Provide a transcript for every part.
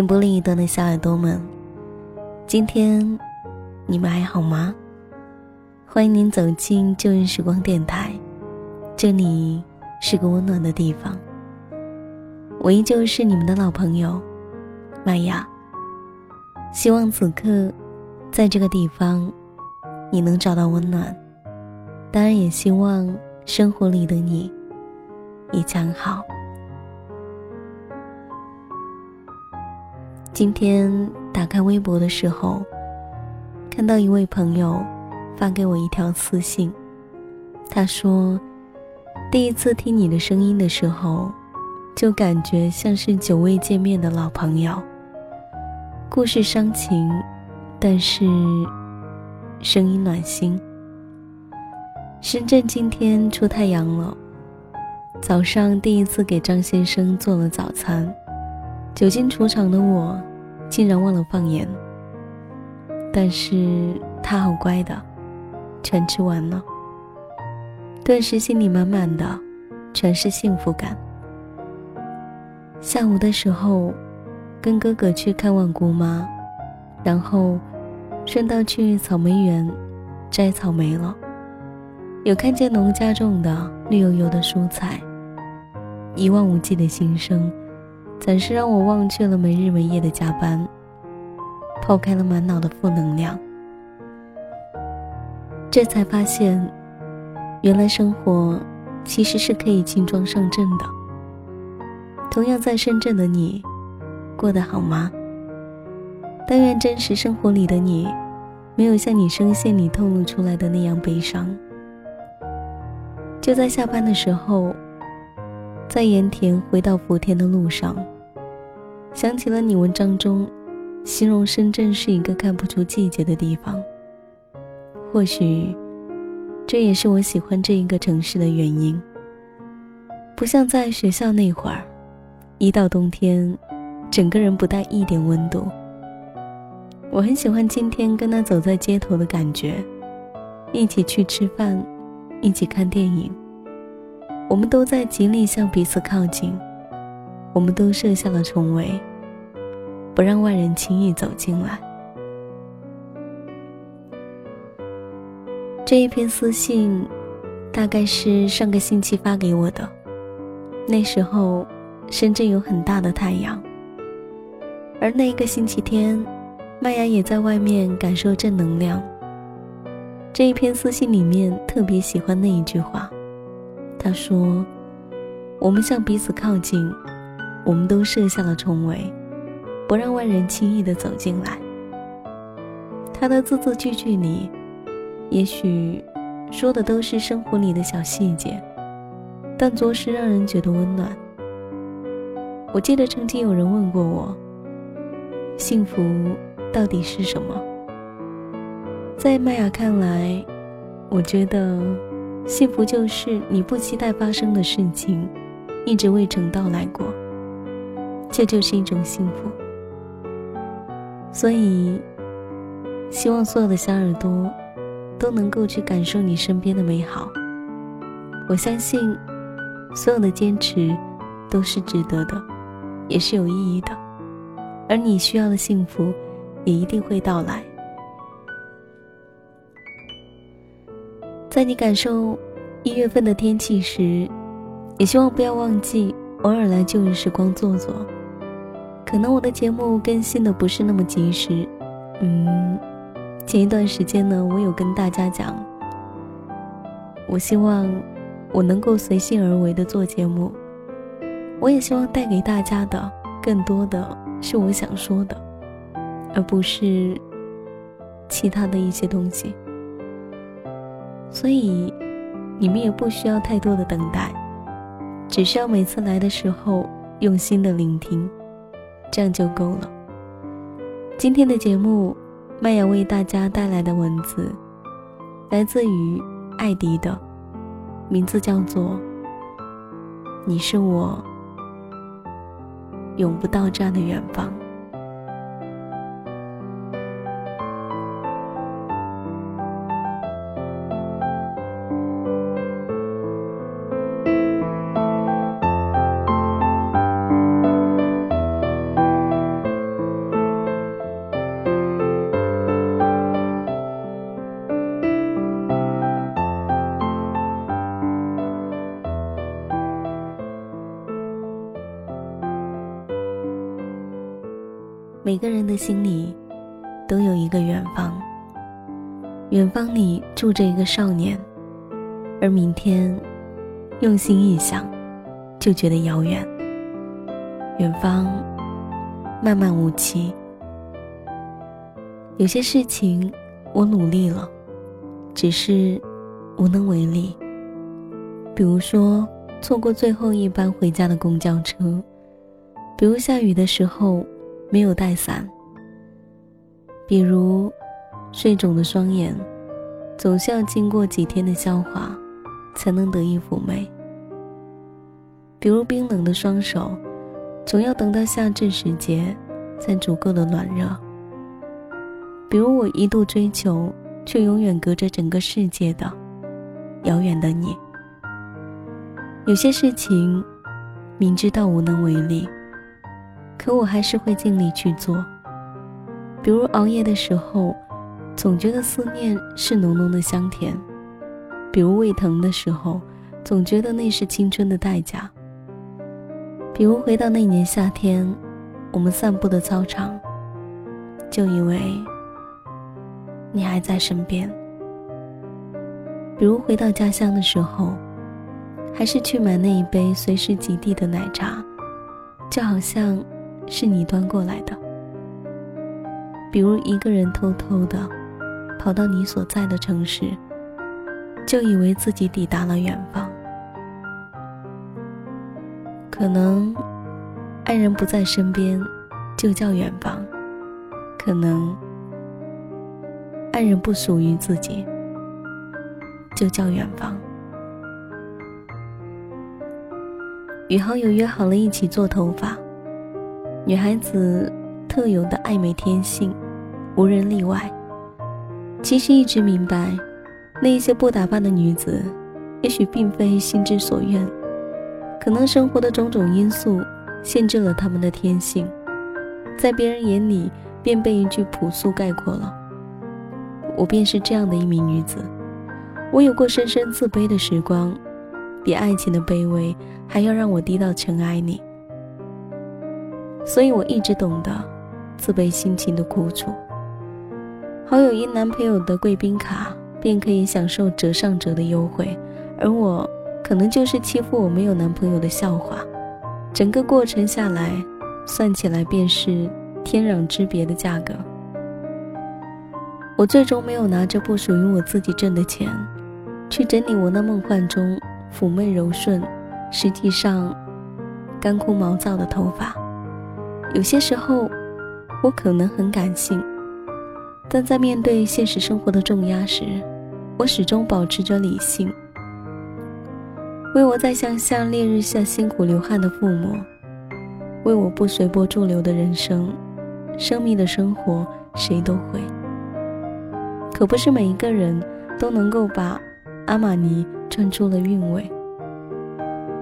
电波另一端的小耳朵们，今天你们还好吗？欢迎您走进旧日时光电台，这里是个温暖的地方。我依旧是你们的老朋友麦雅。希望此刻，在这个地方，你能找到温暖。当然，也希望生活里的你也将好。今天打开微博的时候，看到一位朋友发给我一条私信。他说：“第一次听你的声音的时候，就感觉像是久未见面的老朋友。故事伤情，但是声音暖心。”深圳今天出太阳了。早上第一次给张先生做了早餐。久经厨场的我，竟然忘了放盐。但是他好乖的，全吃完了。顿时心里满满的，全是幸福感。下午的时候，跟哥哥去看望姑妈，然后顺道去草莓园摘草莓了。有看见农家种的绿油油的蔬菜，一望无际的新生。暂时让我忘却了没日没夜的加班，抛开了满脑的负能量，这才发现，原来生活其实是可以轻装上阵的。同样在深圳的你，过得好吗？但愿真实生活里的你，没有像你声线里透露出来的那样悲伤。就在下班的时候。在盐田回到福田的路上，想起了你文章中形容深圳是一个看不出季节的地方。或许，这也是我喜欢这一个城市的原因。不像在学校那会儿，一到冬天，整个人不带一点温度。我很喜欢今天跟他走在街头的感觉，一起去吃饭，一起看电影。我们都在极力向彼此靠近，我们都设下了重围，不让外人轻易走进来。这一篇私信，大概是上个星期发给我的。那时候，深圳有很大的太阳，而那一个星期天，麦芽也在外面感受正能量。这一篇私信里面，特别喜欢那一句话。他说：“我们向彼此靠近，我们都设下了重围，不让外人轻易的走进来。”他的字字句句里，也许说的都是生活里的小细节，但着实让人觉得温暖。我记得曾经有人问过我：“幸福到底是什么？”在麦雅看来，我觉得。幸福就是你不期待发生的事情，一直未曾到来过，这就是一种幸福。所以，希望所有的小耳朵都能够去感受你身边的美好。我相信，所有的坚持都是值得的，也是有意义的，而你需要的幸福也一定会到来。在你感受一月份的天气时，也希望不要忘记偶尔来旧日时光坐坐。可能我的节目更新的不是那么及时，嗯，前一段时间呢，我有跟大家讲，我希望我能够随性而为的做节目，我也希望带给大家的更多的是我想说的，而不是其他的一些东西。所以，你们也不需要太多的等待，只需要每次来的时候用心的聆听，这样就够了。今天的节目，麦雅为大家带来的文字，来自于艾迪的，名字叫做《你是我永不到站的远方》。的心里都有一个远方，远方里住着一个少年，而明天用心一想，就觉得遥远。远方漫漫无期，有些事情我努力了，只是无能为力。比如说，错过最后一班回家的公交车。比如下雨的时候没有带伞，比如睡肿的双眼，总是要经过几天的消化，才能得以妩媚。比如冰冷的双手，总要等到夏至时节，才足够的暖热。比如我一度追求，却永远隔着整个世界的遥远的你。有些事情，明知道无能为力。可我还是会尽力去做，比如熬夜的时候，总觉得思念是浓浓的香甜；比如胃疼的时候，总觉得那是青春的代价；比如回到那年夏天，我们散步的操场，就以为你还在身边；比如回到家乡的时候，还是去买那一杯随时极地的奶茶，就好像。是你端过来的，比如一个人偷偷的跑到你所在的城市，就以为自己抵达了远方。可能爱人不在身边，就叫远方；可能爱人不属于自己，就叫远方。与好友约好了一起做头发。女孩子特有的爱美天性，无人例外。其实一直明白，那一些不打扮的女子，也许并非心之所愿，可能生活的种种因素限制了她们的天性，在别人眼里便被一句朴素概括了。我便是这样的一名女子，我有过深深自卑的时光，比爱情的卑微还要让我低到尘埃里。所以我一直懂得自卑心情的苦楚。好友因男朋友的贵宾卡，便可以享受折上折的优惠，而我可能就是欺负我没有男朋友的笑话。整个过程下来，算起来便是天壤之别的价格。我最终没有拿着不属于我自己挣的钱，去整理我那梦幻中妩媚柔顺，实际上干枯毛躁的头发。有些时候，我可能很感性，但在面对现实生活的重压时，我始终保持着理性。为我在向下烈日下辛苦流汗的父母，为我不随波逐流的人生，生命的生活谁都会。可不是每一个人都能够把阿玛尼穿出了韵味。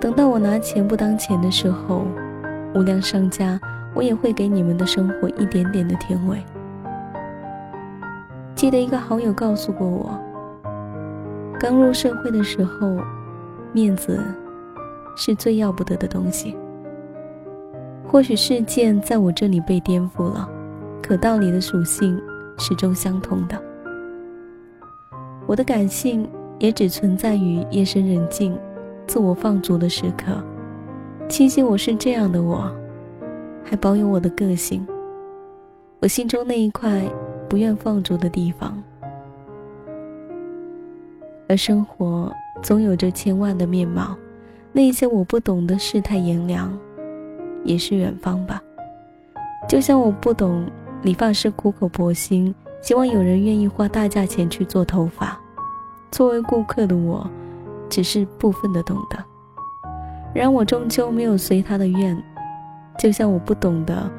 等到我拿钱不当钱的时候，无良商家。我也会给你们的生活一点点的甜味。记得一个好友告诉过我，刚入社会的时候，面子是最要不得的东西。或许事件在我这里被颠覆了，可道理的属性始终相同的。我的感性也只存在于夜深人静、自我放逐的时刻，庆幸我是这样的我。还保有我的个性，我心中那一块不愿放逐的地方。而生活总有着千万的面貌，那一些我不懂的世态炎凉，也是远方吧。就像我不懂理发师苦口婆心，希望有人愿意花大价钱去做头发。作为顾客的我，只是部分的懂得，然而我终究没有随他的愿。就像我不懂得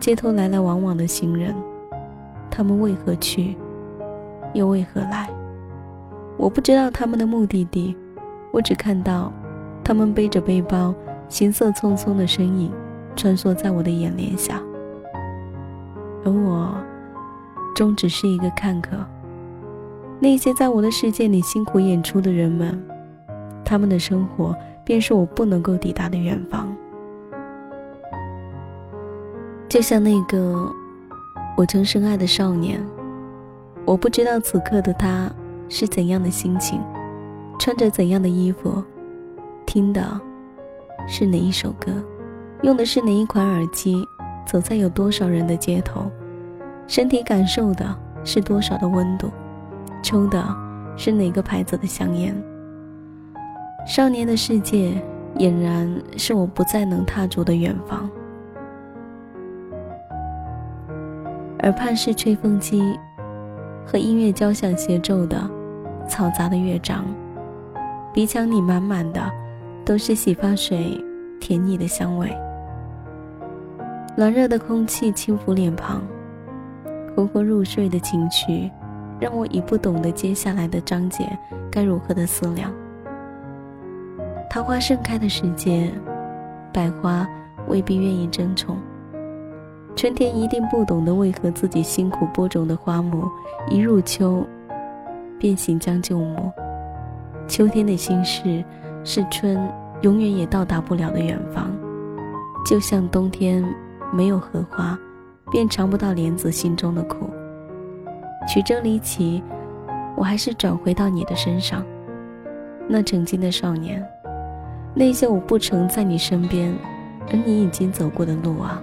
街头来来往往的行人，他们为何去，又为何来？我不知道他们的目的地，我只看到他们背着背包、行色匆匆的身影穿梭在我的眼帘下，而我终只是一个看客。那些在我的世界里辛苦演出的人们，他们的生活便是我不能够抵达的远方。就像那个我曾深爱的少年，我不知道此刻的他是怎样的心情，穿着怎样的衣服，听的是哪一首歌，用的是哪一款耳机，走在有多少人的街头，身体感受的是多少的温度，抽的是哪个牌子的香烟。少年的世界俨然是我不再能踏足的远方。耳畔是吹风机和音乐交响协奏的嘈杂的乐章，鼻腔里满满的都是洗发水甜腻的香味。暖热的空气轻抚脸庞，昏昏入睡的情绪让我已不懂得接下来的章节该如何的思量。桃花盛开的时节，百花未必愿意争宠。春天一定不懂得为何自己辛苦播种的花木，一入秋便行将就木。秋天的心事，是春永远也到达不了的远方。就像冬天没有荷花，便尝不到莲子心中的苦。曲折离奇，我还是转回到你的身上。那曾经的少年，那些我不曾在你身边，而你已经走过的路啊。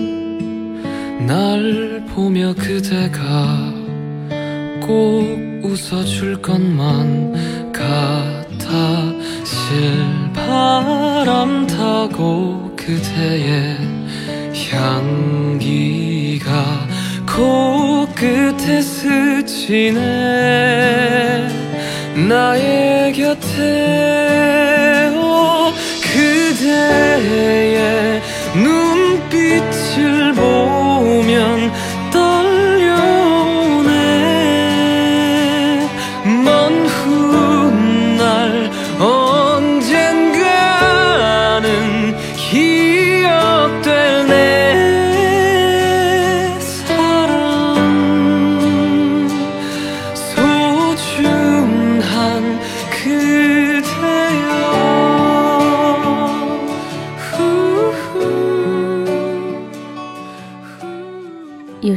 날 보며 그대가 꼭 웃어줄 것만 같아 실바람 타고 그대의 향기가 코끝에 스치네. 나의 곁에 오 그대의 눈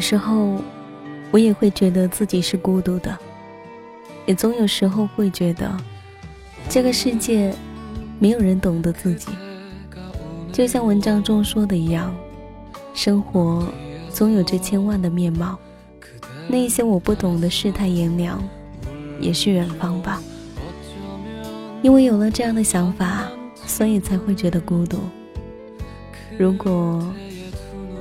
时候，我也会觉得自己是孤独的，也总有时候会觉得，这个世界没有人懂得自己。就像文章中说的一样，生活总有着千万的面貌，那些我不懂的世态炎凉，也是远方吧。因为有了这样的想法，所以才会觉得孤独。如果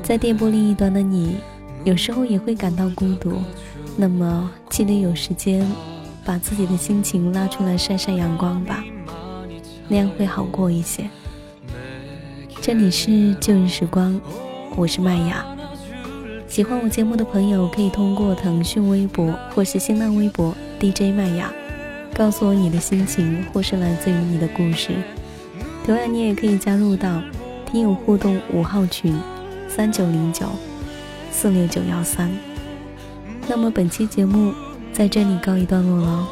在电波另一端的你，有时候也会感到孤独，那么记得有时间把自己的心情拉出来晒晒阳光吧，那样会好过一些。这里是旧日时光，我是麦雅。喜欢我节目的朋友可以通过腾讯微博或是新浪微博 DJ 麦雅，告诉我你的心情或是来自于你的故事。同样，你也可以加入到听友互动五号群三九零九。四六九幺三，那么本期节目在这里告一段落了，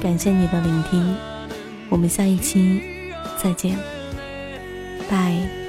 感谢你的聆听，我们下一期再见，拜。